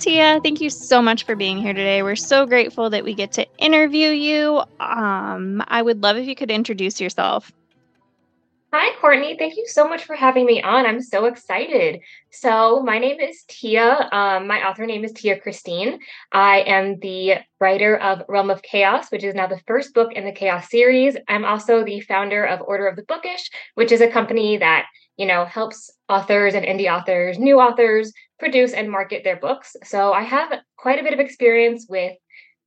Tia. Thank you so much for being here today. We're so grateful that we get to interview you. Um, I would love if you could introduce yourself. Hi, Courtney. Thank you so much for having me on. I'm so excited. So, my name is Tia. Um, my author name is Tia Christine. I am the writer of Realm of Chaos, which is now the first book in the Chaos series. I'm also the founder of Order of the Bookish, which is a company that you know helps authors and indie authors, new authors, produce and market their books. So, I have quite a bit of experience with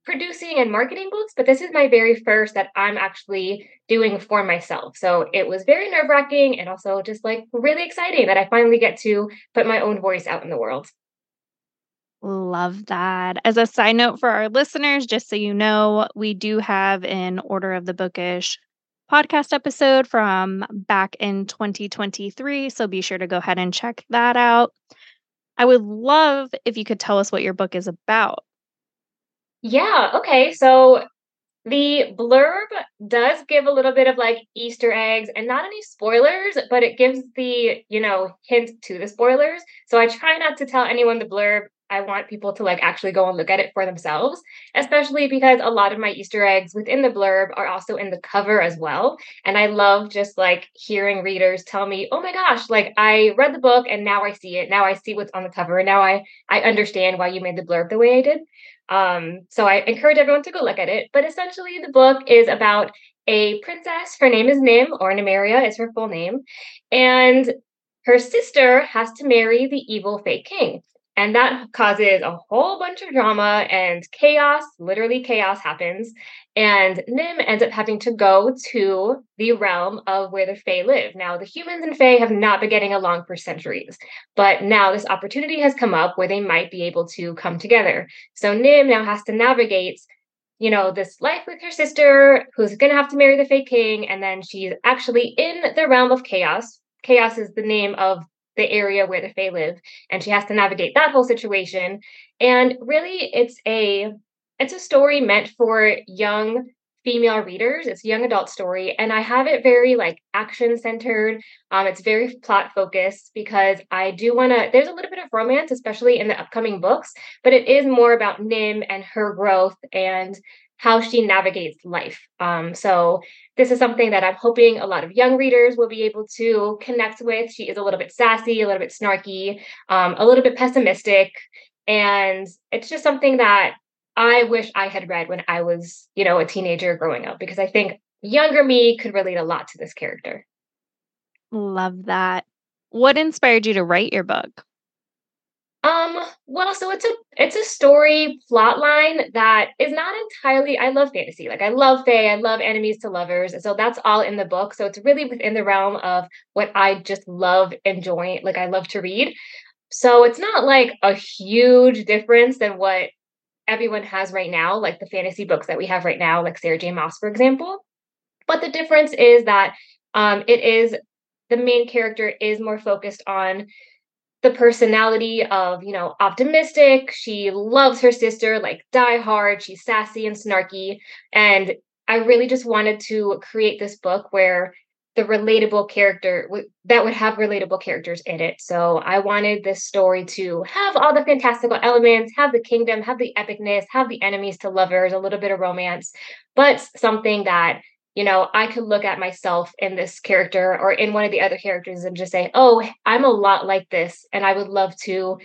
producing and marketing books, but this is my very first that I'm actually doing for myself. So it was very nerve wracking and also just like really exciting that I finally get to put my own voice out in the world. Love that. As a side note for our listeners, just so you know, we do have an Order of the Bookish podcast episode from back in 2023. So be sure to go ahead and check that out. I would love if you could tell us what your book is about. Yeah, okay. So the blurb does give a little bit of like Easter eggs and not any spoilers, but it gives the, you know, hint to the spoilers. So I try not to tell anyone the blurb. I want people to like actually go and look at it for themselves, especially because a lot of my Easter eggs within the blurb are also in the cover as well. And I love just like hearing readers tell me, "Oh my gosh, like I read the book and now I see it. Now I see what's on the cover and now I I understand why you made the blurb the way I did." Um, so I encourage everyone to go look at it. But essentially, the book is about a princess. Her name is Nim, or Nymeria is her full name. And her sister has to marry the evil fake king. And that causes a whole bunch of drama and chaos. Literally, chaos happens. And Nim ends up having to go to the realm of where the Fae live. Now, the humans and Fae have not been getting along for centuries, but now this opportunity has come up where they might be able to come together. So Nim now has to navigate you know, this life with her sister who's going to have to marry the fake king. And then she's actually in the realm of chaos. Chaos is the name of the area where the Fae live, and she has to navigate that whole situation. And really, it's a it's a story meant for young female readers. It's a young adult story, and I have it very like action centered. Um, it's very plot focused because I do want to. There's a little bit of romance, especially in the upcoming books, but it is more about Nim and her growth and how she navigates life. Um, so this is something that I'm hoping a lot of young readers will be able to connect with. She is a little bit sassy, a little bit snarky, um, a little bit pessimistic, and it's just something that I wish I had read when I was, you know, a teenager growing up because I think younger me could relate a lot to this character. Love that. What inspired you to write your book? Um, well, so it's a it's a story plot line that is not entirely I love fantasy. Like I love Fae, I love enemies to lovers. And so that's all in the book. So it's really within the realm of what I just love enjoying, like I love to read. So it's not like a huge difference than what everyone has right now, like the fantasy books that we have right now, like Sarah J. Maas, for example. But the difference is that um, it is the main character is more focused on the personality of, you know, optimistic. She loves her sister, like die hard. She's sassy and snarky. And I really just wanted to create this book where the relatable character that would have relatable characters in it. So I wanted this story to have all the fantastical elements, have the kingdom, have the epicness, have the enemies to lovers, a little bit of romance, but something that you know, I could look at myself in this character or in one of the other characters and just say, oh, I'm a lot like this. And I would love to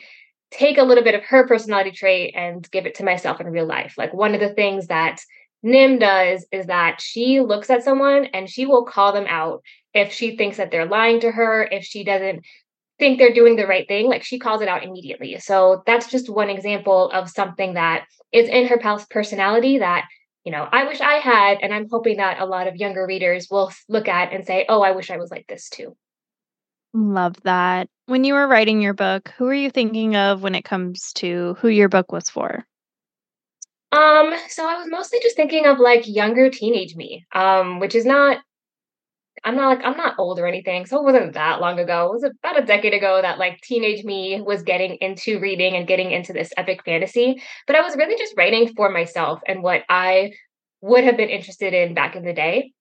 take a little bit of her personality trait and give it to myself in real life. Like one of the things that Nim does is that she looks at someone and she will call them out if she thinks that they're lying to her, if she doesn't think they're doing the right thing, like she calls it out immediately. So that's just one example of something that is in her personality that you know, I wish I had, and I'm hoping that a lot of younger readers will look at and say, "Oh, I wish I was like this too." Love that. When you were writing your book, who are you thinking of when it comes to who your book was for? Um, so I was mostly just thinking of like younger teenage me, um, which is not I'm not like I'm not old or anything, so it wasn't that long ago. It was about a decade ago that like teenage me was getting into reading and getting into this epic fantasy. But I was really just writing for myself and what I would have been interested in back in the day.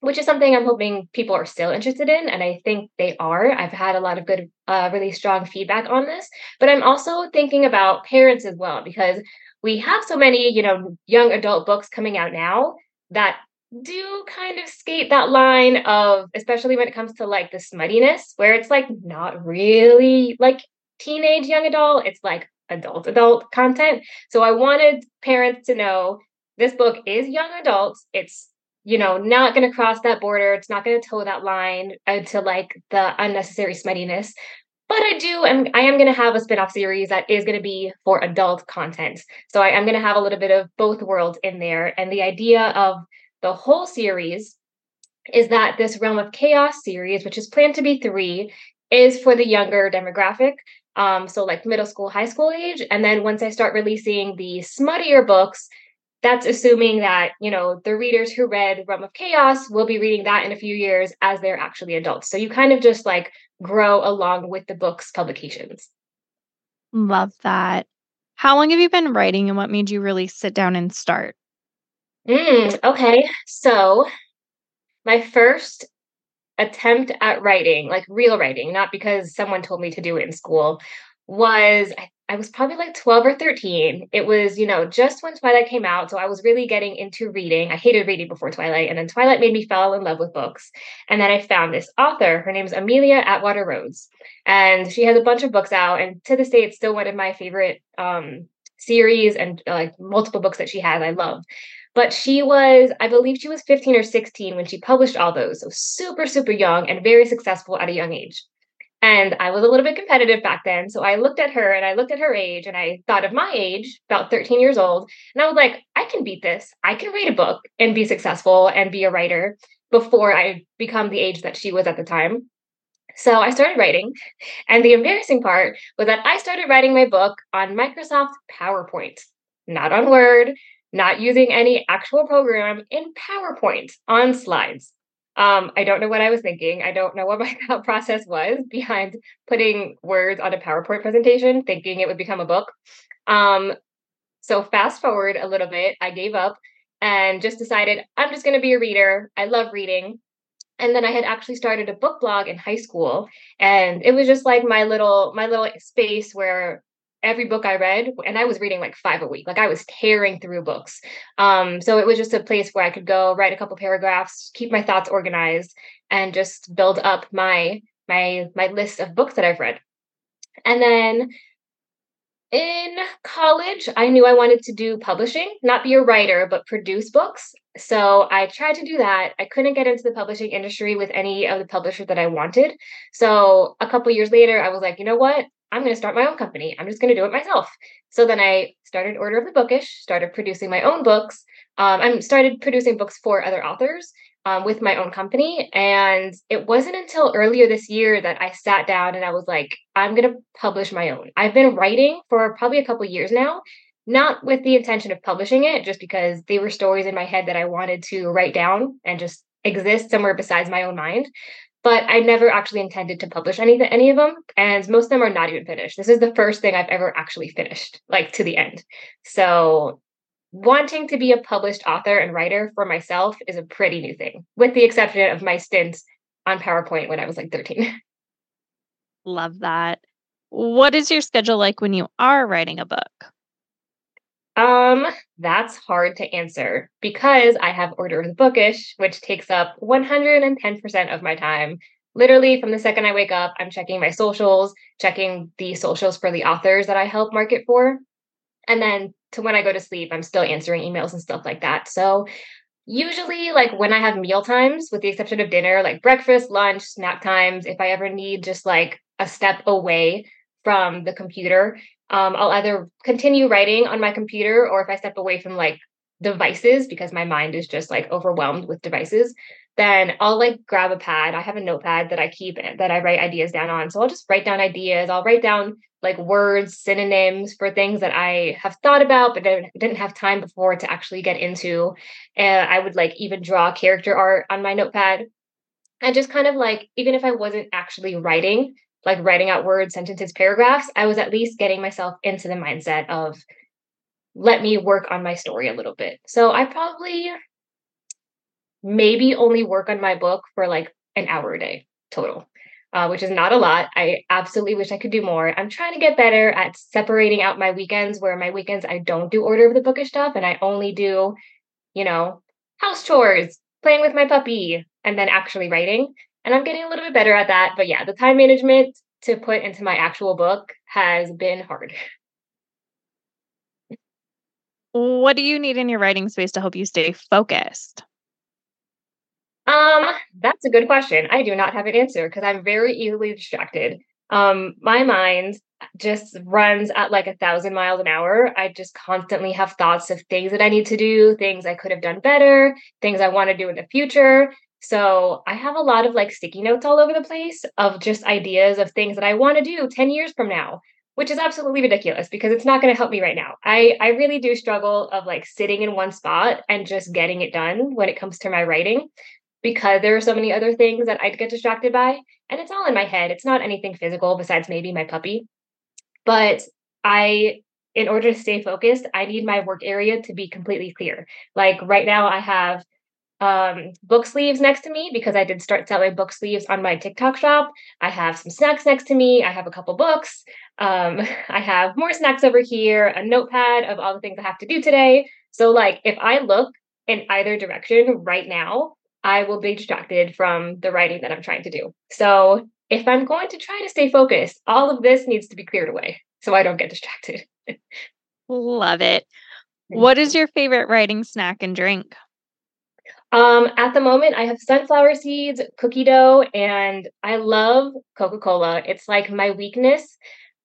which is something I'm hoping people are still interested in. And I think they are. I've had a lot of good, uh, really strong feedback on this. But I'm also thinking about parents as well, because we have so many, you know, young adult books coming out now that do kind of skate that line of, especially when it comes to like the smuttiness, where it's like not really like teenage young adult, it's like adult adult content. So I wanted parents to know this book is young adults. It's you know not going to cross that border. It's not going to toe that line uh, into like the unnecessary smuttiness. But I do, I'm, I am going to have a spin-off series that is going to be for adult content. So I am going to have a little bit of both worlds in there. And the idea of the whole series is that this Realm of Chaos series, which is planned to be three, is for the younger demographic. Um, so like middle school, high school age. And then once I start releasing the smuttier books, that's assuming that, you know, the readers who read Realm of Chaos will be reading that in a few years as they're actually adults. So you kind of just like grow along with the book's publications. Love that. How long have you been writing and what made you really sit down and start? Mm, okay. So my first attempt at writing, like real writing, not because someone told me to do it in school, was I, I was probably like 12 or 13. It was, you know, just when Twilight came out. So I was really getting into reading. I hated reading before Twilight. And then Twilight made me fall in love with books. And then I found this author. Her name's Amelia Atwater Rhodes. And she has a bunch of books out. And to this day, it's still one of my favorite um, series and like multiple books that she has. I love. But she was, I believe she was 15 or 16 when she published all those. So super, super young and very successful at a young age. And I was a little bit competitive back then. So I looked at her and I looked at her age and I thought of my age, about 13 years old. And I was like, I can beat this. I can write a book and be successful and be a writer before I become the age that she was at the time. So I started writing. And the embarrassing part was that I started writing my book on Microsoft PowerPoint, not on Word, not using any actual program in PowerPoint on slides. Um, I don't know what I was thinking. I don't know what my thought process was behind putting words on a PowerPoint presentation, thinking it would become a book. Um, so, fast forward a little bit, I gave up and just decided I'm just going to be a reader. I love reading. And then I had actually started a book blog in high school, and it was just like my little my little space where every book I read, and I was reading like five a week. Like I was tearing through books. Um, so it was just a place where I could go write a couple paragraphs, keep my thoughts organized, and just build up my my my list of books that I've read. And then in college, I knew I wanted to do publishing, not be a writer, but produce books. So I tried to do that. I couldn't get into the publishing industry with any of the publishers that I wanted. So a couple years later, I was like, you know what? I'm going to start my own company. I'm just going to do it myself. So then I started Order of the Bookish, started producing my own books. Um, I started producing books for other authors um, with my own company. And it wasn't until earlier this year that I sat down and I was like, I'm going to publish my own. I've been writing for probably a couple years now, not with the intention of publishing it, just because they were stories in my head that I wanted to write down and just exist somewhere besides my own mind but I never actually intended to publish any any of them, and most of them are not even finished. This is the first thing I've ever actually finished, like to the end. So, wanting to be a published author and writer for myself is a pretty new thing, with the exception of my stint on PowerPoint when I was like 13. Love that. What is your schedule like when you are writing a book? Um, that's hard to answer because I have Order of the Bookish, which takes up 110% of my time. Literally, from the second I wake up, I'm checking my socials, checking the socials for the authors that I help market for. And then to when I go to sleep, I'm still answering emails and stuff like that. So, usually, like when I have meal times, with the exception of dinner, like breakfast, lunch, snack times, if I ever need just like a step away from the computer, um, I'll either continue writing on my computer or if I step away from like devices because my mind is just like overwhelmed with devices, then I'll like grab a pad. I have a notepad that I keep that I write ideas down on. So I'll just write down ideas. I'll write down like words, synonyms for things that I have thought about, but didn't have time before to actually get into. And I would like even draw character art on my notepad. And just kind of like, even if I wasn't actually writing, like writing out words, sentences, paragraphs, I was at least getting myself into the mindset of let me work on my story a little bit. So I probably maybe only work on my book for like an hour a day total uh, which is not a lot. I absolutely wish I could do more. I'm trying to get better at separating out my weekends where my weekends I don't do order of the bookish stuff and I only do, you know, house chores, playing with my puppy, and then actually writing. And I'm getting a little bit better at that. But yeah, the time management to put into my actual book has been hard. What do you need in your writing space to help you stay focused? Um, that's a good question. I do not have an answer because I'm very easily distracted. Um, my mind just runs at like a thousand miles an hour. I just constantly have thoughts of things that I need to do, things I could have done better, things I want to do in the future. So I have a lot of like sticky notes all over the place of just ideas of things that I want to do 10 years from now, which is absolutely ridiculous because it's not going to help me right now. I I really do struggle of like sitting in one spot and just getting it done when it comes to my writing because there are so many other things that I'd get distracted by. And it's all in my head. It's not anything physical besides maybe my puppy. But I, in order to stay focused, I need my work area to be completely clear. Like right now, I have um, book sleeves next to me because I did start selling book sleeves on my TikTok shop. I have some snacks next to me. I have a couple books. Um, I have more snacks over here, a notepad of all the things I have to do today. So, like, if I look in either direction right now, I will be distracted from the writing that I'm trying to do. So if I'm going to try to stay focused, all of this needs to be cleared away so I don't get distracted. Love it. What is your favorite writing snack and drink? Um, at the moment, I have sunflower seeds, cookie dough, and I love Coca Cola. It's like my weakness,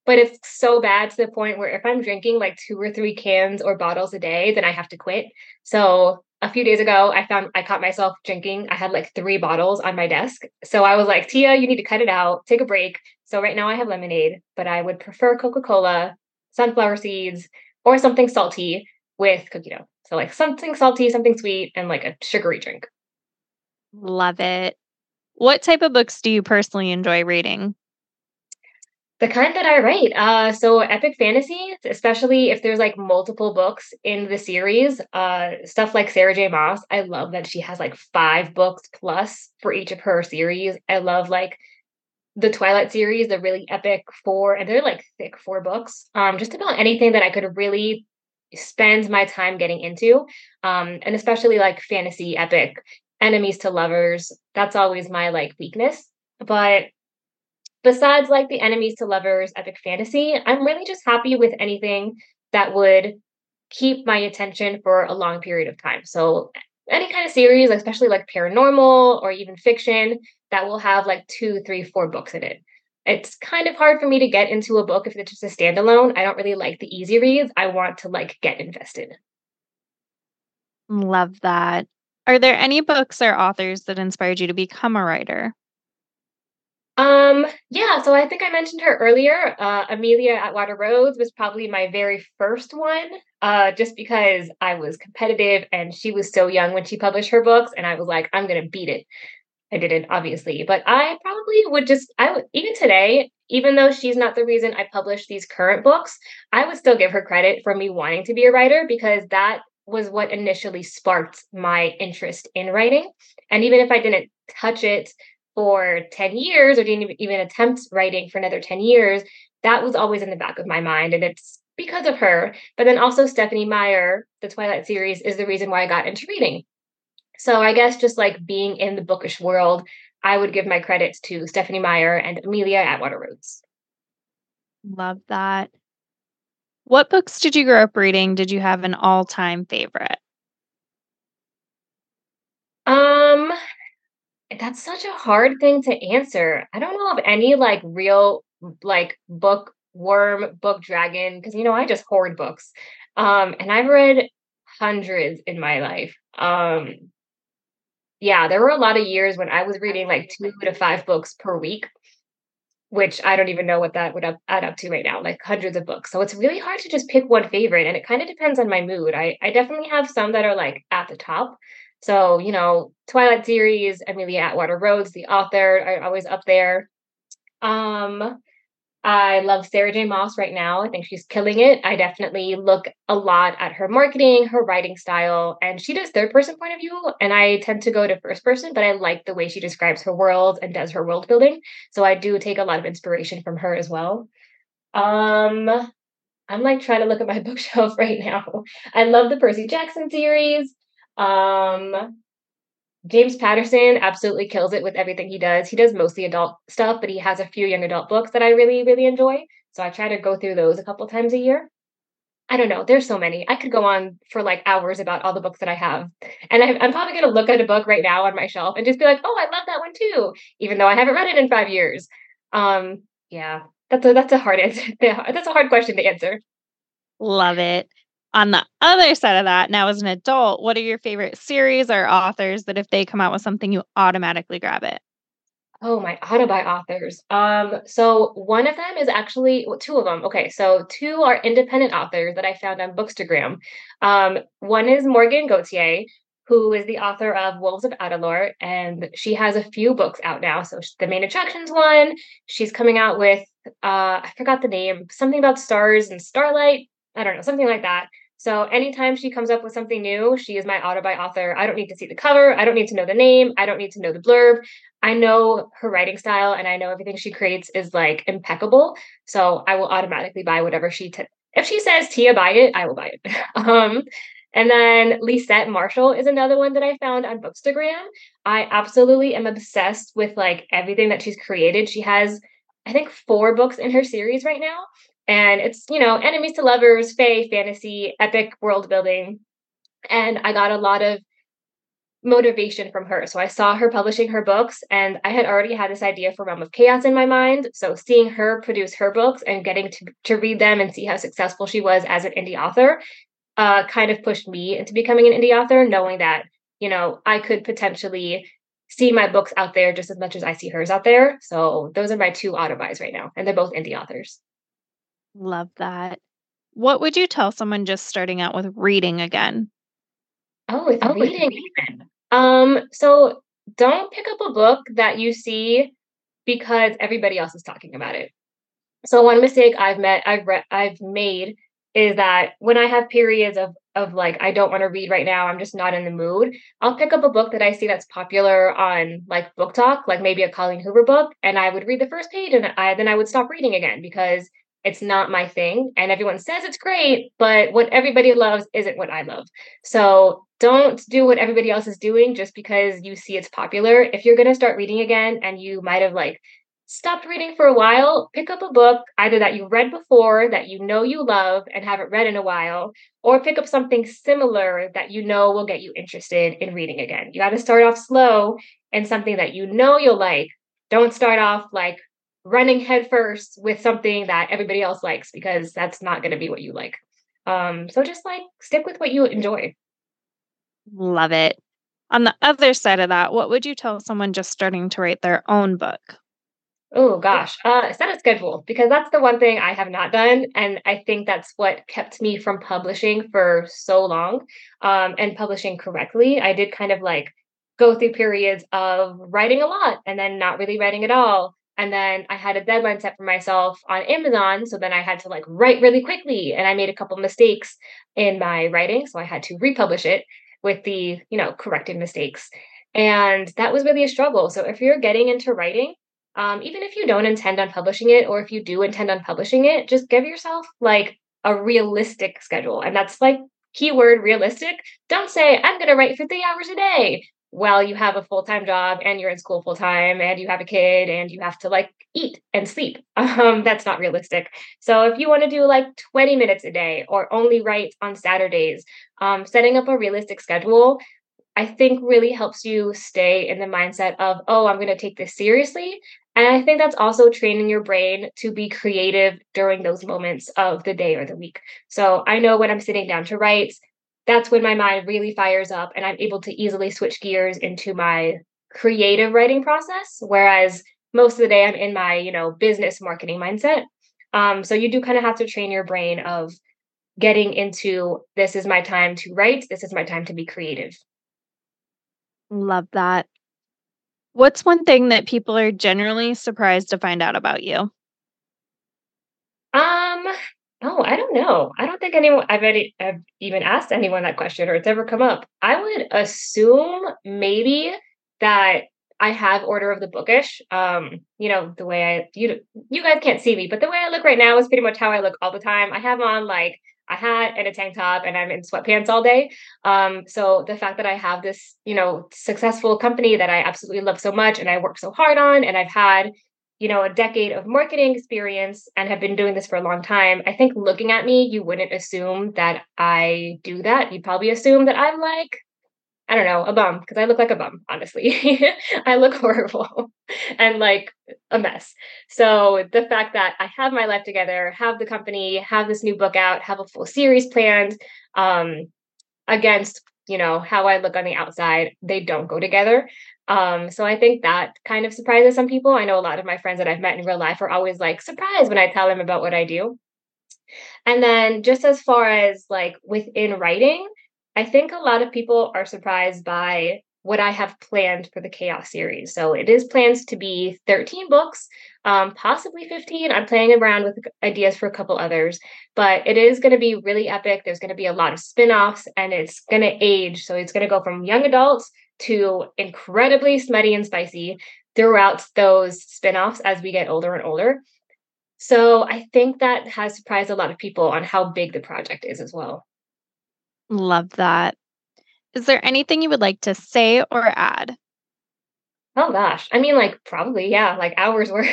but it's so bad to the point where if I'm drinking like two or three cans or bottles a day, then I have to quit. So a few days ago, I found I caught myself drinking. I had like three bottles on my desk. So I was like, Tia, you need to cut it out, take a break. So right now I have lemonade, but I would prefer Coca Cola, sunflower seeds, or something salty with cookie dough. So like something salty, something sweet, and like a sugary drink. Love it. What type of books do you personally enjoy reading? The kind that I write. Uh, so epic fantasy, especially if there's like multiple books in the series, uh, stuff like Sarah J. Maas. I love that she has like five books plus for each of her series. I love like the Twilight series, the really epic four, and they're like thick four books. Um, just about anything that I could really spend my time getting into. Um, and especially like fantasy epic, enemies to lovers. That's always my like weakness. But besides like the enemies to lovers epic fantasy, I'm really just happy with anything that would keep my attention for a long period of time. So any kind of series, especially like paranormal or even fiction, that will have like two, three, four books in it. It's kind of hard for me to get into a book if it's just a standalone. I don't really like the easy reads. I want to like get invested. Love that. Are there any books or authors that inspired you to become a writer? Um, yeah, so I think I mentioned her earlier. Uh, Amelia Atwater Rhodes was probably my very first one, uh, just because I was competitive and she was so young when she published her books, and I was like, I'm gonna beat it. I didn't, obviously, but I probably would just, I would, even today, even though she's not the reason I published these current books, I would still give her credit for me wanting to be a writer because that was what initially sparked my interest in writing. And even if I didn't touch it for 10 years or didn't even attempt writing for another 10 years, that was always in the back of my mind. And it's because of her. But then also, Stephenie Meyer, the Twilight series, is the reason why I got into reading. So I guess just like being in the bookish world, I would give my credits to Stephenie Meyer and Amelia Atwater Rhodes. Love that. What books did you grow up reading? Did you have an all time favorite? Um, that's such a hard thing to answer. I don't know of any like real like book worm, book dragon, because you know, I just hoard books. Um, and I've read hundreds in my life. Um, yeah, there were a lot of years when I was reading like two to five books per week, which I don't even know what that would add up to right now, like hundreds of books. So it's really hard to just pick one favorite, and it kind of depends on my mood. I I definitely have some that are like at the top, so, you know, Twilight series, Amelia Atwater Rhodes, the author, are always up there. Um, I love Sarah J. Maas right now. I think she's killing it. I definitely look a lot at her marketing, her writing style, and she does third person point of view. And I tend to go to first person, but I like the way she describes her world and does her world building. So I do take a lot of inspiration from her as well. Um, I'm like trying to look at my bookshelf right now. I love the Percy Jackson series. Um, James Patterson absolutely kills it with everything he does. He does mostly adult stuff, but he has a few young adult books that I really, really enjoy. So I try to go through those a couple times a year. I don't know. There's so many. I could go on for like hours about all the books that I have. And I, am probably going to look at a book right now on my shelf and just be like, oh, I love that one too, even though I haven't read it in five years. Um, yeah, that's a that's a hard answer. that's a hard question to answer. Love it. On the other side of that, now as an adult, what are your favorite series or authors that if they come out with something, you automatically grab it? Oh, my autobuy authors. Um, so one of them is actually well, two of them. Okay, so two are independent authors that I found on Bookstagram. Um, one is Morgan Gauthier, who is the author of Wolves of Adelor, and she has a few books out now. So the main attractions one, she's coming out with uh, I forgot the name, something about stars and starlight. I don't know, something like that. So anytime she comes up with something new, she is my autobuy author. I don't need to see the cover. I don't need to know the name. I don't need to know the blurb. I know her writing style and I know everything she creates is like impeccable. So I will automatically buy whatever she t- if she says Tia buy it, I will buy it. um and then Lisette Marshall is another one that I found on Bookstagram. I absolutely am obsessed with like everything that she's created. She has I think four books in her series right now. And it's, you know, enemies to lovers, fae, fantasy, epic world building. And I got a lot of motivation from her. So I saw her publishing her books and I had already had this idea for Realm of Chaos in my mind. So seeing her produce her books and getting to, to read them and see how successful she was as an indie author uh, kind of pushed me into becoming an indie author, knowing that, you know, I could potentially see my books out there just as much as I see hers out there. So those are my two auto right now. And they're both indie authors. Love that. What would you tell someone just starting out with reading again? Oh, with oh, reading. With um, so don't pick up a book that you see because everybody else is talking about it. So one mistake I've met, I've read, I've made is that when I have periods of of like I don't want to read right now, I'm just not in the mood. I'll pick up a book that I see that's popular on like BookTok, like maybe a Colleen Hoover book, and I would read the first page and I then I would stop reading again because it's not my thing. And everyone says it's great, but what everybody loves isn't what I love. So don't do what everybody else is doing just because you see it's popular. If you're going to start reading again and you might have like stopped reading for a while, pick up a book either that you read before that you know you love and haven't read in a while, or pick up something similar that you know will get you interested in reading again. You got to start off slow and something that you know you'll like. Don't start off like running headfirst with something that everybody else likes because that's not going to be what you like. Um, so just like stick with what you enjoy. Love it. On the other side of that, what would you tell someone just starting to write their own book? Oh gosh, uh, set a schedule because that's the one thing I have not done, and I think that's what kept me from publishing for so long, um, and publishing correctly. I did kind of like go through periods of writing a lot and then not really writing at all, and then I had a deadline set for myself on Amazon. So then I had to like write really quickly. And I made a couple mistakes in my writing. So I had to republish it with the, you know, corrected mistakes. And that was really a struggle. So if you're getting into writing, um, even if you don't intend on publishing it, or if you do intend on publishing it, just give yourself like a realistic schedule. And that's like keyword realistic. Don't say, I'm going to write for three hours a day while you have a full-time job and you're in school full-time and you have a kid and you have to like eat and sleep um, that's not realistic. So if you want to do like 20 minutes a day or only write on saturdays um, setting up a realistic schedule i think really helps you stay in the mindset of oh i'm going to take this seriously. And i think that's also training your brain to be creative during those moments of the day or the week. So i know when i'm sitting down to write that's when my mind really fires up and I'm able to easily switch gears into my creative writing process. Whereas most of the day I'm in my, you know, business marketing mindset. Um, so you do kind of have to train your brain of getting into this is my time to write, this is my time to be creative. Love that. What's one thing that people are generally surprised to find out about you? Um, oh, I don't know. I don't think anyone I've, any, I've even asked anyone that question or it's ever come up. I would assume maybe that I have Order of the Bookish. Um, you know, the way I you you guys can't see me, but the way I look right now is pretty much how I look all the time. I have on like a hat and a tank top and I'm in sweatpants all day. Um, so the fact that I have this, you know, successful company that I absolutely love so much and I work so hard on and I've had you know, a decade of marketing experience and have been doing this for a long time, I think looking at me, you wouldn't assume that I do that. You'd probably assume that I'm like, I don't know, a bum, because I look like a bum, honestly. I look horrible and like a mess. So the fact that I have my life together, have the company, have this new book out, have a full series planned, um, against you know how I look on the outside, they don't go together. Um, so I think that kind of surprises some people. I know a lot of my friends that I've met in real life are always like surprised when I tell them about what I do. And then just as far as like within writing, I think a lot of people are surprised by what I have planned for the Chaos series. So it is plans to be 13 books, um, possibly 15. I'm playing around with ideas for a couple others, but it is going to be really epic. There's going to be a lot of spin offs and it's going to age. So it's going to go from young adults to incredibly smutty and spicy throughout those spin-offs as we get older and older. So I think that has surprised a lot of people on how big the project is as well. Love that. Is there anything you would like to say or add? Oh gosh. I mean like probably yeah, like hours worth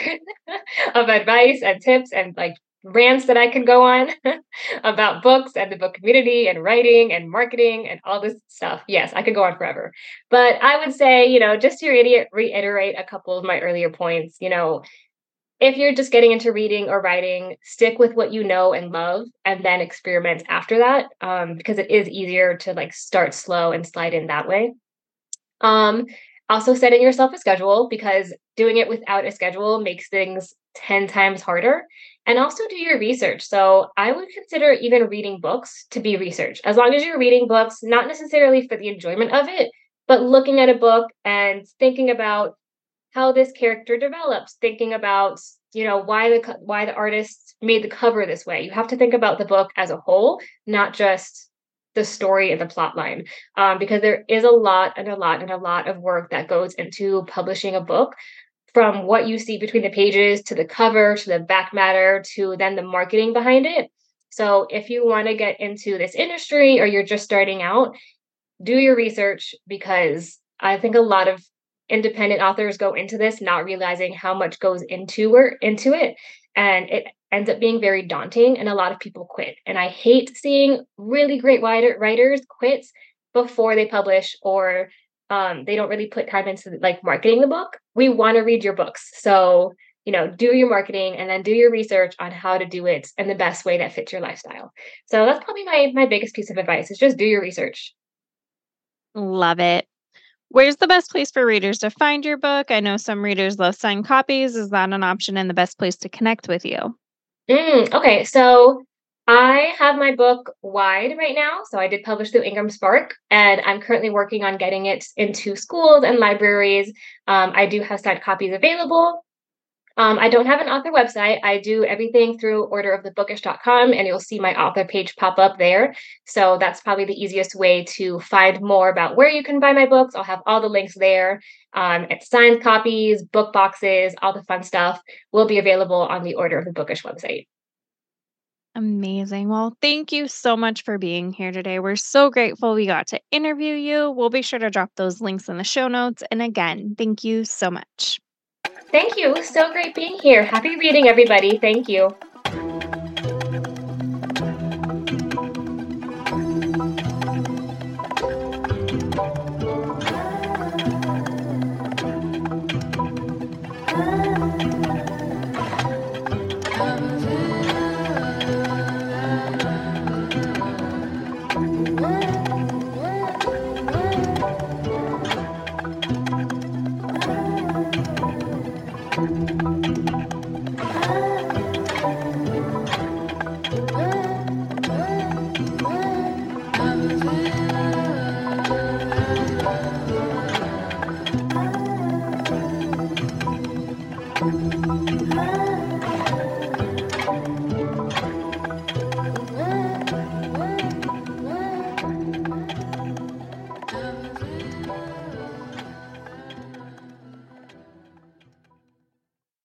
of advice and tips and like rants that I can go on about books and the book community and writing and marketing and all this stuff. Yes, I could go on forever. But I would say, you know, just to reiterate a couple of my earlier points, you know, if you're just getting into reading or writing, stick with what you know and love and then experiment after that um, because it is easier to like start slow and slide in that way. Um, also, setting yourself a schedule because doing it without a schedule makes things 10 times harder and also do your research. So I would consider even reading books to be research, as long as you're reading books, not necessarily for the enjoyment of it, but looking at a book and thinking about how this character develops, thinking about you know why the why the artist made the cover this way. You have to think about the book as a whole, not just the story and the plot line um, because there is a lot and a lot and a lot of work that goes into publishing a book from what you see between the pages to the cover to the back matter to then the marketing behind it. So if you want to get into this industry or you're just starting out, do your research because I think a lot of independent authors go into this not realizing how much goes into or into it and it ends up being very daunting and a lot of people quit. And I hate seeing really great writers quit before they publish or um, they don't really put time into like marketing the book. We want to read your books. So, you know, do your marketing and then do your research on how to do it in the best way that fits your lifestyle. So that's probably my my biggest piece of advice is just do your research. Love it. Where's the best place for readers to find your book? I know some readers love signed copies. Is that an option and the best place to connect with you? Mm, okay, so I have my book wide right now. So I did publish through Ingram Spark, and I'm currently working on getting it into schools and libraries. Um, I do have signed copies available. Um, I don't have an author website. I do everything through orderofthebookish.com, and you'll see my author page pop up there. So that's probably the easiest way to find more about where you can buy my books. I'll have all the links there. Um, it's signed copies, book boxes, all the fun stuff will be available on the Order of the Bookish website. Amazing. Well, thank you so much for being here today. We're so grateful we got to interview you. We'll be sure to drop those links in the show notes. And again, thank you so much. Thank you. So great being here. Happy reading, everybody. Thank you.